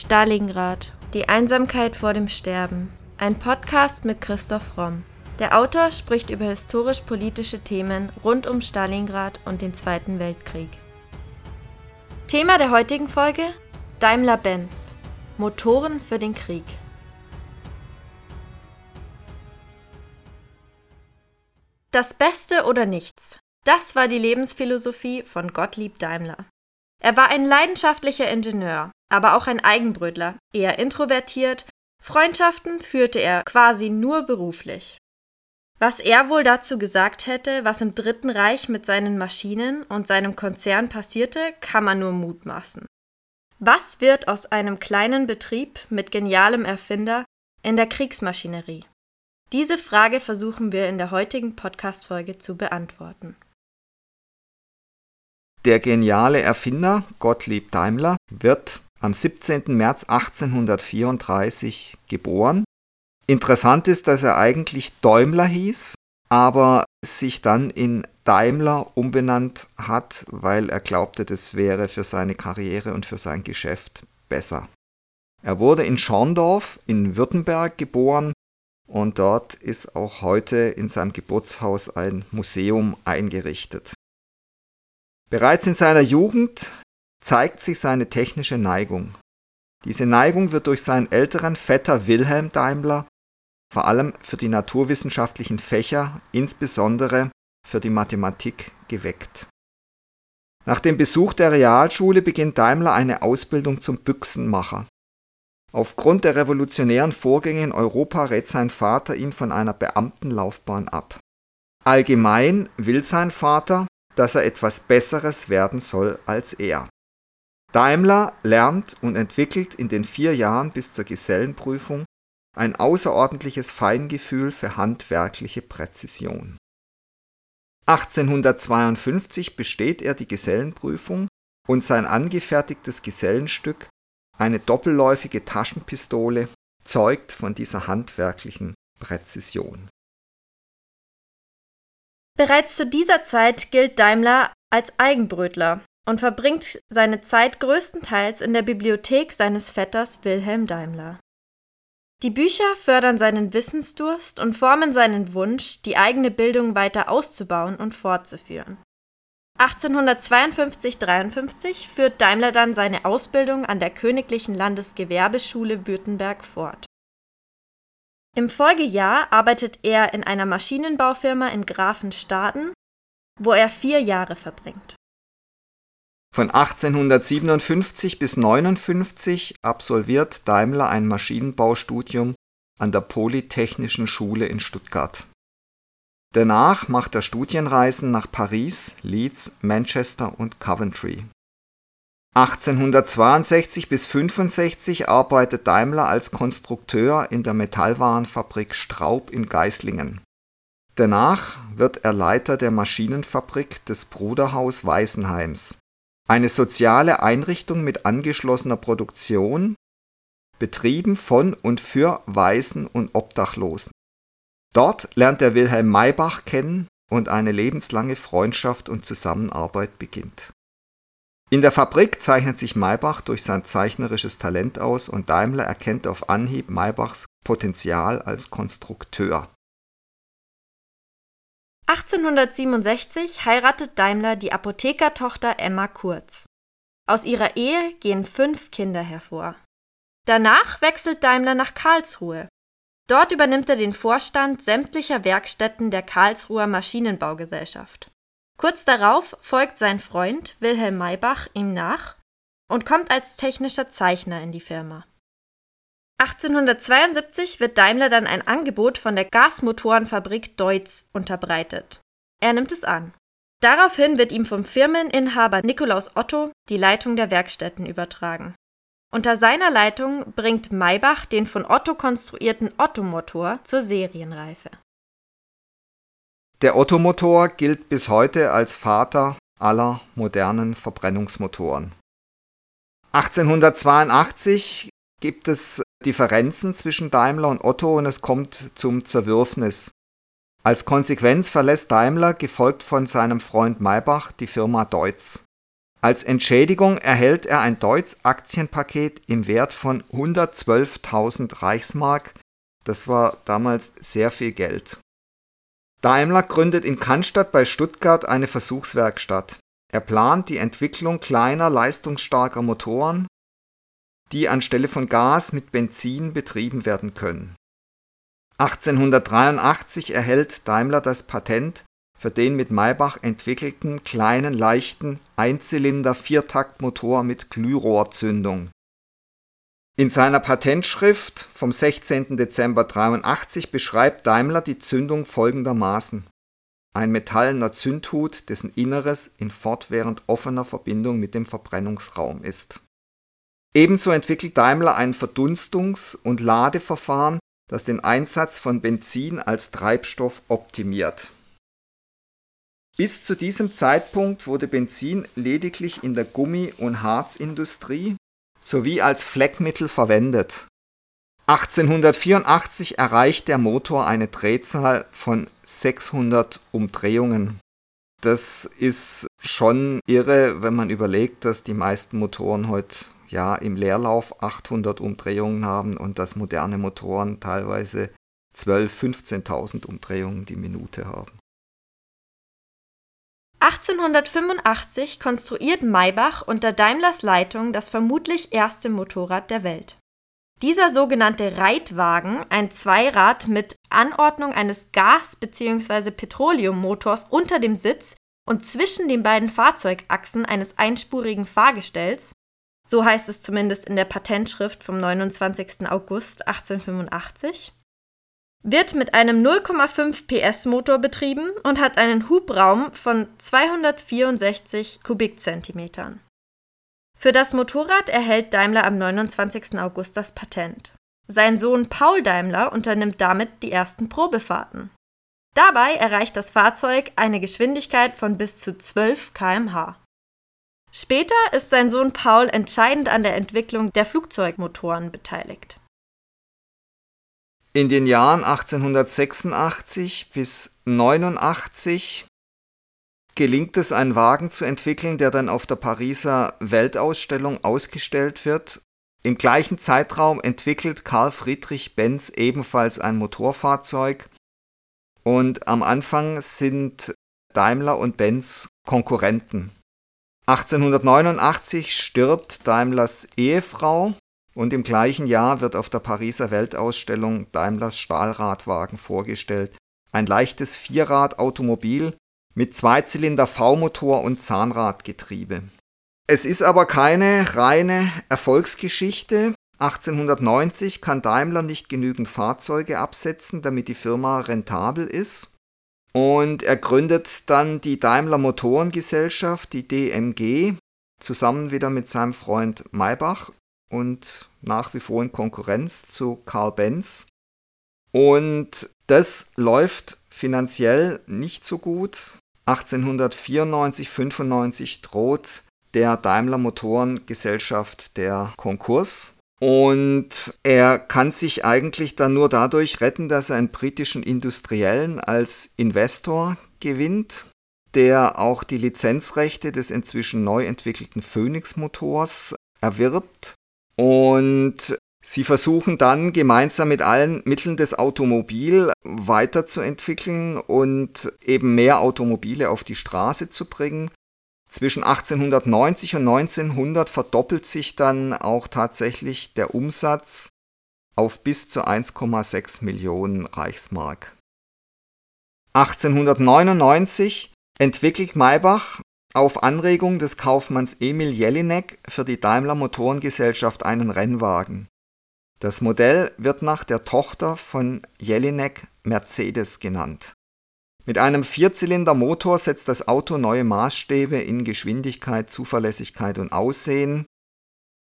Stalingrad. Die Einsamkeit vor dem Sterben. Ein Podcast mit Christoph Romm. Der Autor spricht über historisch-politische Themen rund um Stalingrad und den Zweiten Weltkrieg. Thema der heutigen Folge: Daimler-Benz. Motoren für den Krieg. Das Beste oder nichts. Das war die Lebensphilosophie von Gottlieb Daimler. Er war ein leidenschaftlicher Ingenieur, aber auch ein Eigenbrötler, eher introvertiert, Freundschaften führte er quasi nur beruflich. Was er wohl dazu gesagt hätte, was im Dritten Reich mit seinen Maschinen und seinem Konzern passierte, kann man nur mutmaßen. Was wird aus einem kleinen Betrieb mit genialem Erfinder in der Kriegsmaschinerie? Diese Frage versuchen wir in der heutigen Podcast-Folge zu beantworten. Der geniale Erfinder Gottlieb Daimler wird am 17. März 1834 geboren. Interessant ist, dass er eigentlich Däumler hieß, aber sich dann in Daimler umbenannt hat, weil er glaubte, das wäre für seine Karriere und für sein Geschäft besser. Er wurde in Schorndorf in Württemberg geboren und dort ist auch heute in seinem Geburtshaus ein Museum eingerichtet. Bereits in seiner Jugend zeigt sich seine technische Neigung. Diese Neigung wird durch seinen älteren Vetter Wilhelm Daimler vor allem für die naturwissenschaftlichen Fächer, insbesondere für die Mathematik, geweckt. Nach dem Besuch der Realschule beginnt Daimler eine Ausbildung zum Büchsenmacher. Aufgrund der revolutionären Vorgänge in Europa rät sein Vater ihn von einer Beamtenlaufbahn ab. Allgemein will sein Vater, dass er etwas Besseres werden soll als er. Daimler lernt und entwickelt in den vier Jahren bis zur Gesellenprüfung ein außerordentliches Feingefühl für handwerkliche Präzision. 1852 besteht er die Gesellenprüfung und sein angefertigtes Gesellenstück, eine doppelläufige Taschenpistole, zeugt von dieser handwerklichen Präzision. Bereits zu dieser Zeit gilt Daimler als Eigenbrötler und verbringt seine Zeit größtenteils in der Bibliothek seines Vetters Wilhelm Daimler. Die Bücher fördern seinen Wissensdurst und formen seinen Wunsch, die eigene Bildung weiter auszubauen und fortzuführen. 1852-53 führt Daimler dann seine Ausbildung an der Königlichen Landesgewerbeschule Württemberg fort. Im Folgejahr arbeitet er in einer Maschinenbaufirma in Grafenstaden, wo er vier Jahre verbringt. Von 1857 bis 1959 absolviert Daimler ein Maschinenbaustudium an der Polytechnischen Schule in Stuttgart. Danach macht er Studienreisen nach Paris, Leeds, Manchester und Coventry. 1862 bis 65 arbeitet Daimler als Konstrukteur in der Metallwarenfabrik Straub in Geislingen. Danach wird er Leiter der Maschinenfabrik des Bruderhaus Weißenheims eine soziale Einrichtung mit angeschlossener Produktion, betrieben von und für Waisen und Obdachlosen. Dort lernt er Wilhelm Maybach kennen und eine lebenslange Freundschaft und Zusammenarbeit beginnt. In der Fabrik zeichnet sich Maybach durch sein zeichnerisches Talent aus und Daimler erkennt auf Anhieb Maybachs Potenzial als Konstrukteur. 1867 heiratet Daimler die Apothekertochter Emma Kurz. Aus ihrer Ehe gehen fünf Kinder hervor. Danach wechselt Daimler nach Karlsruhe. Dort übernimmt er den Vorstand sämtlicher Werkstätten der Karlsruher Maschinenbaugesellschaft. Kurz darauf folgt sein Freund Wilhelm Maybach ihm nach und kommt als technischer Zeichner in die Firma. 1872 wird Daimler dann ein Angebot von der Gasmotorenfabrik Deutz unterbreitet. Er nimmt es an. Daraufhin wird ihm vom Firmeninhaber Nikolaus Otto die Leitung der Werkstätten übertragen. Unter seiner Leitung bringt Maybach den von Otto konstruierten Ottomotor zur Serienreife. Der Ottomotor gilt bis heute als Vater aller modernen Verbrennungsmotoren. 1882 gibt es Differenzen zwischen Daimler und Otto und es kommt zum Zerwürfnis. Als Konsequenz verlässt Daimler, gefolgt von seinem Freund Maybach, die Firma Deutz. Als Entschädigung erhält er ein Deutz-Aktienpaket im Wert von 112.000 Reichsmark. Das war damals sehr viel Geld. Daimler gründet in Cannstatt bei Stuttgart eine Versuchswerkstatt. Er plant die Entwicklung kleiner, leistungsstarker Motoren, die anstelle von Gas mit Benzin betrieben werden können. 1883 erhält Daimler das Patent für den mit Maybach entwickelten kleinen leichten Einzylinder-Viertaktmotor mit Glührohrzündung. In seiner Patentschrift vom 16. Dezember 83 beschreibt Daimler die Zündung folgendermaßen: Ein metallener Zündhut, dessen Inneres in fortwährend offener Verbindung mit dem Verbrennungsraum ist. Ebenso entwickelt Daimler ein Verdunstungs- und Ladeverfahren, das den Einsatz von Benzin als Treibstoff optimiert bis zu diesem Zeitpunkt wurde Benzin lediglich in der Gummi- und Harzindustrie sowie als Fleckmittel verwendet. 1884 erreicht der Motor eine Drehzahl von 600 Umdrehungen. Das ist schon irre, wenn man überlegt, dass die meisten Motoren heute ja im Leerlauf 800 Umdrehungen haben und dass moderne Motoren teilweise 12.000, 15.000 Umdrehungen die Minute haben. 1885 konstruiert Maybach unter Daimlers Leitung das vermutlich erste Motorrad der Welt. Dieser sogenannte Reitwagen, ein Zweirad mit Anordnung eines Gas- bzw. Petroleummotors unter dem Sitz und zwischen den beiden Fahrzeugachsen eines einspurigen Fahrgestells, so heißt es zumindest in der Patentschrift vom 29. August 1885, wird mit einem 0,5 PS Motor betrieben und hat einen Hubraum von 264 Kubikzentimetern. Für das Motorrad erhält Daimler am 29. August das Patent. Sein Sohn Paul Daimler unternimmt damit die ersten Probefahrten. Dabei erreicht das Fahrzeug eine Geschwindigkeit von bis zu 12 km/h. Später ist sein Sohn Paul entscheidend an der Entwicklung der Flugzeugmotoren beteiligt. In den Jahren 1886 bis 89 gelingt es, einen Wagen zu entwickeln, der dann auf der Pariser Weltausstellung ausgestellt wird. Im gleichen Zeitraum entwickelt Karl Friedrich Benz ebenfalls ein Motorfahrzeug und am Anfang sind Daimler und Benz Konkurrenten. 1889 stirbt Daimlers Ehefrau und im gleichen Jahr wird auf der Pariser Weltausstellung Daimlers Stahlradwagen vorgestellt, ein leichtes Vierrad-Automobil mit Zweizylinder V-Motor und Zahnradgetriebe. Es ist aber keine reine Erfolgsgeschichte. 1890 kann Daimler nicht genügend Fahrzeuge absetzen, damit die Firma rentabel ist. Und er gründet dann die Daimler Motorengesellschaft, die DMG, zusammen wieder mit seinem Freund Maybach und nach wie vor in Konkurrenz zu Carl Benz. Und das läuft finanziell nicht so gut. 1894, 95 droht der Daimler Motorengesellschaft der Konkurs. Und er kann sich eigentlich dann nur dadurch retten, dass er einen britischen Industriellen als Investor gewinnt, der auch die Lizenzrechte des inzwischen neu entwickelten Phoenix Motors erwirbt und sie versuchen dann gemeinsam mit allen Mitteln des Automobil weiterzuentwickeln und eben mehr Automobile auf die Straße zu bringen. Zwischen 1890 und 1900 verdoppelt sich dann auch tatsächlich der Umsatz auf bis zu 1,6 Millionen Reichsmark. 1899 entwickelt Maybach auf Anregung des Kaufmanns Emil Jelinek für die Daimler Motorengesellschaft einen Rennwagen. Das Modell wird nach der Tochter von Jelinek Mercedes genannt. Mit einem Vierzylinder-Motor setzt das Auto neue Maßstäbe in Geschwindigkeit, Zuverlässigkeit und Aussehen.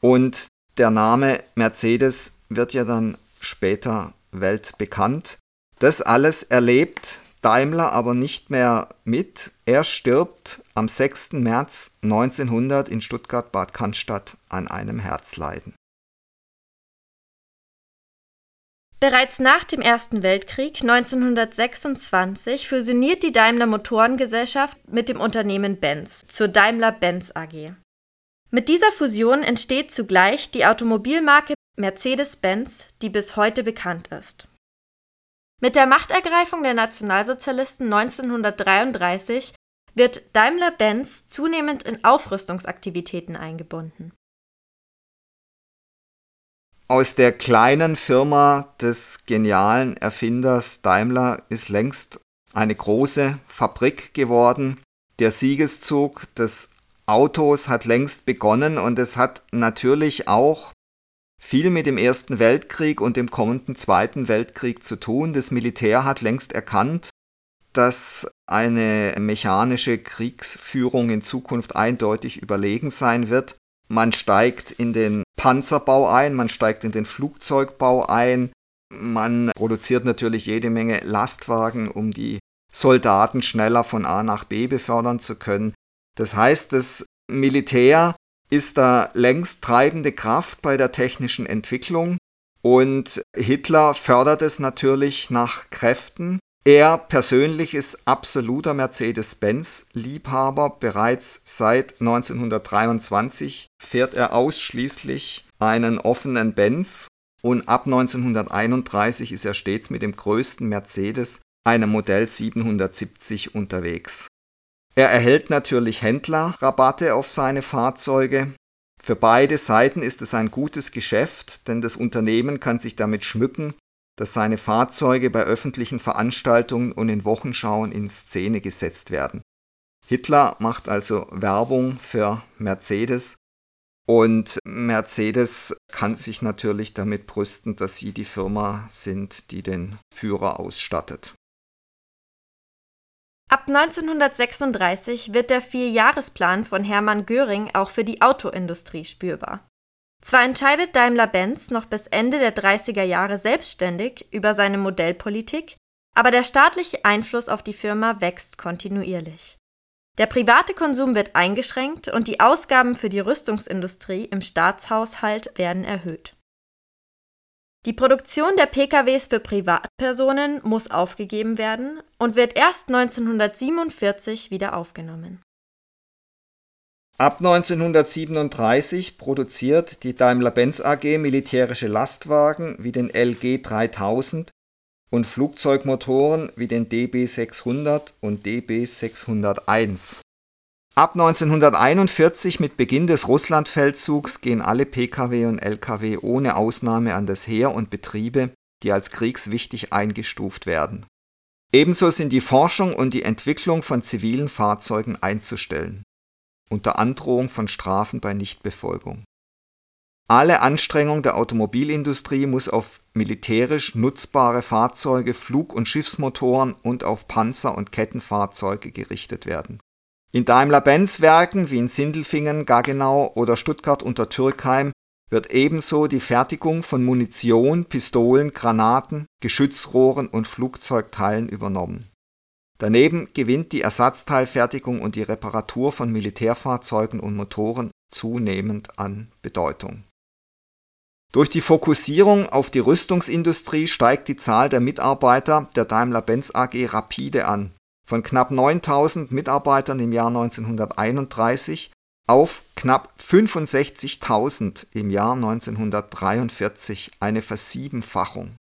Und der Name Mercedes wird ja dann später weltbekannt. Das alles erlebt Daimler aber nicht mehr mit. Er stirbt am 6. März 1900 in Stuttgart-Bad Cannstatt an einem Herzleiden. Bereits nach dem Ersten Weltkrieg 1926 fusioniert die Daimler Motorengesellschaft mit dem Unternehmen Benz zur Daimler-Benz AG. Mit dieser Fusion entsteht zugleich die Automobilmarke Mercedes-Benz, die bis heute bekannt ist. Mit der Machtergreifung der Nationalsozialisten 1933 wird Daimler-Benz zunehmend in Aufrüstungsaktivitäten eingebunden. Aus der kleinen Firma des genialen Erfinders Daimler ist längst eine große Fabrik geworden. Der Siegeszug des Autos hat längst begonnen und es hat natürlich auch viel mit dem Ersten Weltkrieg und dem kommenden Zweiten Weltkrieg zu tun. Das Militär hat längst erkannt, dass eine mechanische Kriegsführung in Zukunft eindeutig überlegen sein wird. Man steigt in den Panzerbau ein, man steigt in den Flugzeugbau ein, man produziert natürlich jede Menge Lastwagen, um die Soldaten schneller von A nach B befördern zu können. Das heißt, das Militär ist da längst treibende Kraft bei der technischen Entwicklung und Hitler fördert es natürlich nach Kräften. Er persönlich ist absoluter Mercedes-Benz-Liebhaber. Bereits seit 1923 fährt er ausschließlich einen offenen Benz und ab 1931 ist er stets mit dem größten Mercedes, einem Modell 770, unterwegs. Er erhält natürlich Händlerrabatte auf seine Fahrzeuge. Für beide Seiten ist es ein gutes Geschäft, denn das Unternehmen kann sich damit schmücken, dass seine Fahrzeuge bei öffentlichen Veranstaltungen und in Wochenschauen in Szene gesetzt werden. Hitler macht also Werbung für Mercedes und Mercedes kann sich natürlich damit brüsten, dass sie die Firma sind, die den Führer ausstattet. Ab 1936 wird der Vierjahresplan von Hermann Göring auch für die Autoindustrie spürbar. Zwar entscheidet Daimler-Benz noch bis Ende der 30er Jahre selbstständig über seine Modellpolitik, aber der staatliche Einfluss auf die Firma wächst kontinuierlich. Der private Konsum wird eingeschränkt und die Ausgaben für die Rüstungsindustrie im Staatshaushalt werden erhöht. Die Produktion der PKWs für Privatpersonen muss aufgegeben werden und wird erst 1947 wieder aufgenommen. Ab 1937 produziert die Daimler-Benz AG militärische Lastwagen wie den LG 3000 und Flugzeugmotoren wie den DB 600 und DB 601 Ab 1941 mit Beginn des Russlandfeldzugs gehen alle Pkw und Lkw ohne Ausnahme an das Heer und Betriebe, die als kriegswichtig eingestuft werden. Ebenso sind die Forschung und die Entwicklung von zivilen Fahrzeugen einzustellen, unter Androhung von Strafen bei Nichtbefolgung. Alle Anstrengung der Automobilindustrie muss auf militärisch nutzbare Fahrzeuge, Flug- und Schiffsmotoren und auf Panzer und Kettenfahrzeuge gerichtet werden in Daimler-Benz-Werken wie in Sindelfingen, Gaggenau oder Stuttgart unter Türkheim wird ebenso die Fertigung von Munition, Pistolen, Granaten, Geschützrohren und Flugzeugteilen übernommen. Daneben gewinnt die Ersatzteilfertigung und die Reparatur von Militärfahrzeugen und Motoren zunehmend an Bedeutung. Durch die Fokussierung auf die Rüstungsindustrie steigt die Zahl der Mitarbeiter der Daimler-Benz AG rapide an von knapp 9000 Mitarbeitern im Jahr 1931 auf knapp 65.000 im Jahr 1943, eine Versiebenfachung.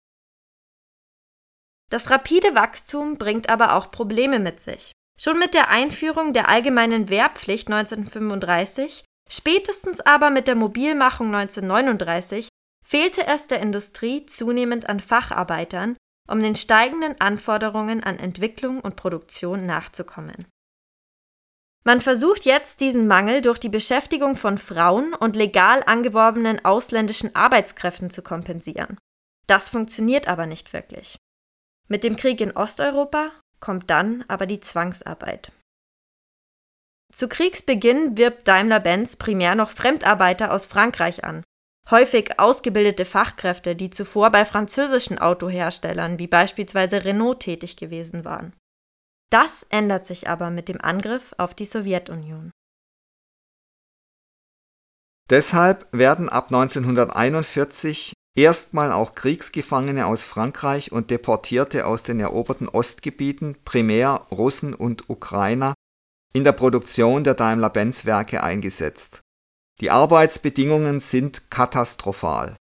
Das rapide Wachstum bringt aber auch Probleme mit sich. Schon mit der Einführung der allgemeinen Wehrpflicht 1935, spätestens aber mit der Mobilmachung 1939, fehlte es der Industrie zunehmend an Facharbeitern, um den steigenden Anforderungen an Entwicklung und Produktion nachzukommen. Man versucht jetzt diesen Mangel durch die Beschäftigung von Frauen und legal angeworbenen ausländischen Arbeitskräften zu kompensieren. Das funktioniert aber nicht wirklich. Mit dem Krieg in Osteuropa kommt dann aber die Zwangsarbeit. Zu Kriegsbeginn wirbt Daimler-Benz primär noch Fremdarbeiter aus Frankreich an, Häufig ausgebildete Fachkräfte, die zuvor bei französischen Autoherstellern wie beispielsweise Renault tätig gewesen waren. Das ändert sich aber mit dem Angriff auf die Sowjetunion. Deshalb werden ab 1941 erstmal auch Kriegsgefangene aus Frankreich und Deportierte aus den eroberten Ostgebieten, primär Russen und Ukrainer, in der Produktion der Daimler-Benz-Werke eingesetzt. Die Arbeitsbedingungen sind katastrophal.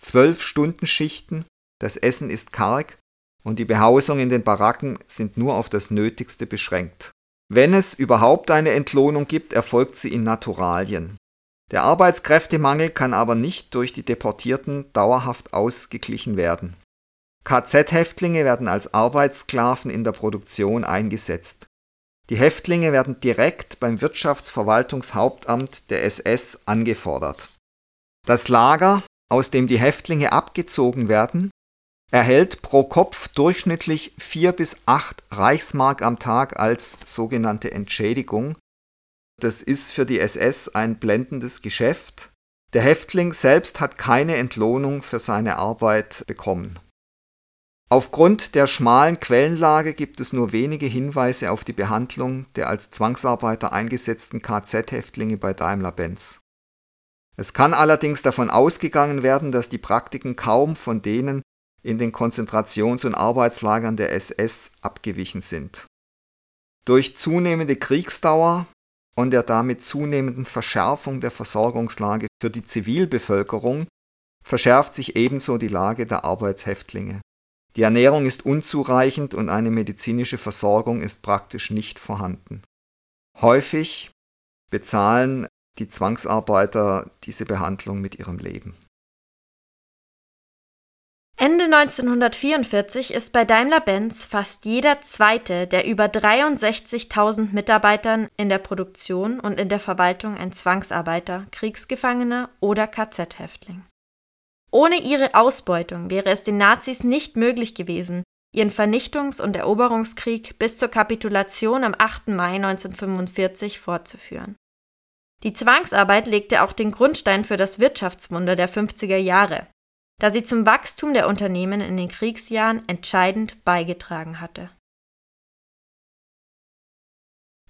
Zwölf Stunden Schichten, das Essen ist karg und die Behausung in den Baracken sind nur auf das Nötigste beschränkt. Wenn es überhaupt eine Entlohnung gibt, erfolgt sie in Naturalien. Der Arbeitskräftemangel kann aber nicht durch die Deportierten dauerhaft ausgeglichen werden. KZ-Häftlinge werden als Arbeitssklaven in der Produktion eingesetzt. Die Häftlinge werden direkt beim Wirtschaftsverwaltungshauptamt der SS angefordert. Das Lager, aus dem die Häftlinge abgezogen werden, erhält pro Kopf durchschnittlich vier bis acht Reichsmark am Tag als sogenannte Entschädigung. Das ist für die SS ein blendendes Geschäft. Der Häftling selbst hat keine Entlohnung für seine Arbeit bekommen. Aufgrund der schmalen Quellenlage gibt es nur wenige Hinweise auf die Behandlung der als Zwangsarbeiter eingesetzten KZ-Häftlinge bei Daimler-Benz. Es kann allerdings davon ausgegangen werden, dass die Praktiken kaum von denen in den Konzentrations- und Arbeitslagern der SS abgewichen sind. Durch zunehmende Kriegsdauer und der damit zunehmenden Verschärfung der Versorgungslage für die Zivilbevölkerung verschärft sich ebenso die Lage der Arbeitshäftlinge. Die Ernährung ist unzureichend und eine medizinische Versorgung ist praktisch nicht vorhanden. Häufig bezahlen die Zwangsarbeiter diese Behandlung mit ihrem Leben. Ende 1944 ist bei Daimler-Benz fast jeder zweite der über 63.000 Mitarbeitern in der Produktion und in der Verwaltung ein Zwangsarbeiter, Kriegsgefangener oder KZ-Häftling. Ohne ihre Ausbeutung wäre es den Nazis nicht möglich gewesen, ihren Vernichtungs- und Eroberungskrieg bis zur Kapitulation am 8. Mai 1945 fortzuführen. Die Zwangsarbeit legte auch den Grundstein für das Wirtschaftswunder der 50er Jahre, da sie zum Wachstum der Unternehmen in den Kriegsjahren entscheidend beigetragen hatte.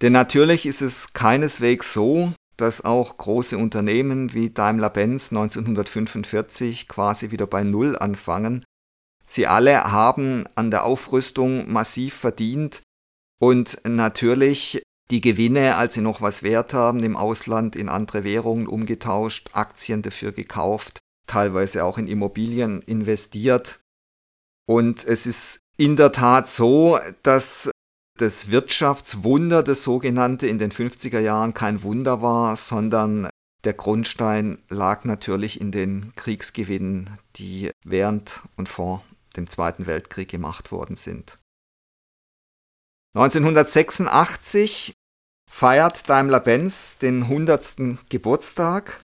Denn natürlich ist es keineswegs so, dass auch große Unternehmen wie Daimler-Benz 1945 quasi wieder bei Null anfangen. Sie alle haben an der Aufrüstung massiv verdient und natürlich die Gewinne, als sie noch was wert haben, im Ausland in andere Währungen umgetauscht, Aktien dafür gekauft, teilweise auch in Immobilien investiert. Und es ist in der Tat so, dass das Wirtschaftswunder, das sogenannte, in den 50er Jahren kein Wunder war, sondern der Grundstein lag natürlich in den Kriegsgewinnen, die während und vor dem Zweiten Weltkrieg gemacht worden sind. 1986 feiert Daimler-Benz den 100. Geburtstag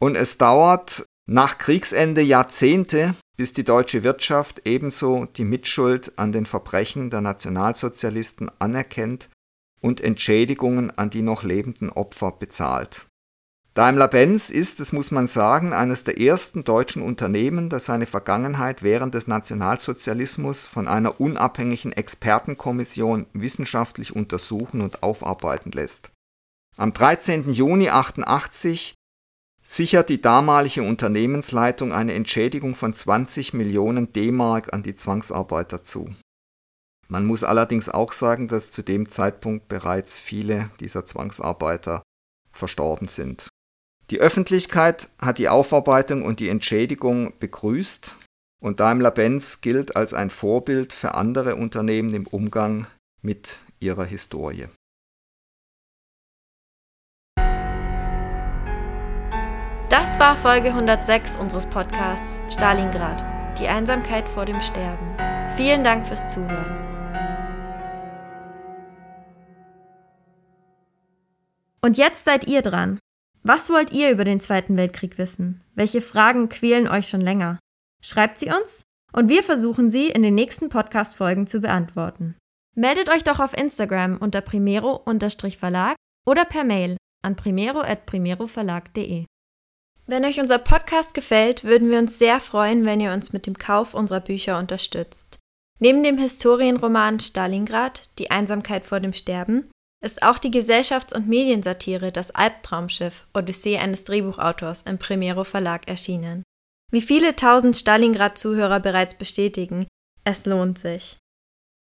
und es dauert nach Kriegsende Jahrzehnte, bis die deutsche Wirtschaft ebenso die Mitschuld an den Verbrechen der Nationalsozialisten anerkennt und Entschädigungen an die noch lebenden Opfer bezahlt. Daimler-Benz ist, das muss man sagen, eines der ersten deutschen Unternehmen, das seine Vergangenheit während des Nationalsozialismus von einer unabhängigen Expertenkommission wissenschaftlich untersuchen und aufarbeiten lässt. Am 13. Juni 1988 sichert die damalige Unternehmensleitung eine Entschädigung von 20 Millionen D-Mark an die Zwangsarbeiter zu. Man muss allerdings auch sagen, dass zu dem Zeitpunkt bereits viele dieser Zwangsarbeiter verstorben sind. Die Öffentlichkeit hat die Aufarbeitung und die Entschädigung begrüßt und Daimler-Benz gilt als ein Vorbild für andere Unternehmen im Umgang mit ihrer Historie. Das war Folge 106 unseres Podcasts Stalingrad, die Einsamkeit vor dem Sterben. Vielen Dank fürs Zuhören. Und jetzt seid ihr dran. Was wollt ihr über den Zweiten Weltkrieg wissen? Welche Fragen quälen euch schon länger? Schreibt sie uns und wir versuchen sie in den nächsten Podcast-Folgen zu beantworten. Meldet euch doch auf Instagram unter primero-verlag oder per Mail an primero.primeroverlag.de. Wenn euch unser Podcast gefällt, würden wir uns sehr freuen, wenn ihr uns mit dem Kauf unserer Bücher unterstützt. Neben dem Historienroman Stalingrad, Die Einsamkeit vor dem Sterben, ist auch die Gesellschafts- und Mediensatire Das Albtraumschiff, Odyssee eines Drehbuchautors im Primero Verlag erschienen. Wie viele tausend Stalingrad-Zuhörer bereits bestätigen, es lohnt sich.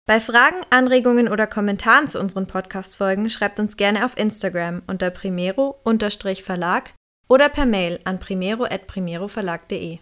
Bei Fragen, Anregungen oder Kommentaren zu unseren Podcast-Folgen schreibt uns gerne auf Instagram unter primero-verlag oder per Mail an primero.primeroverlag.de.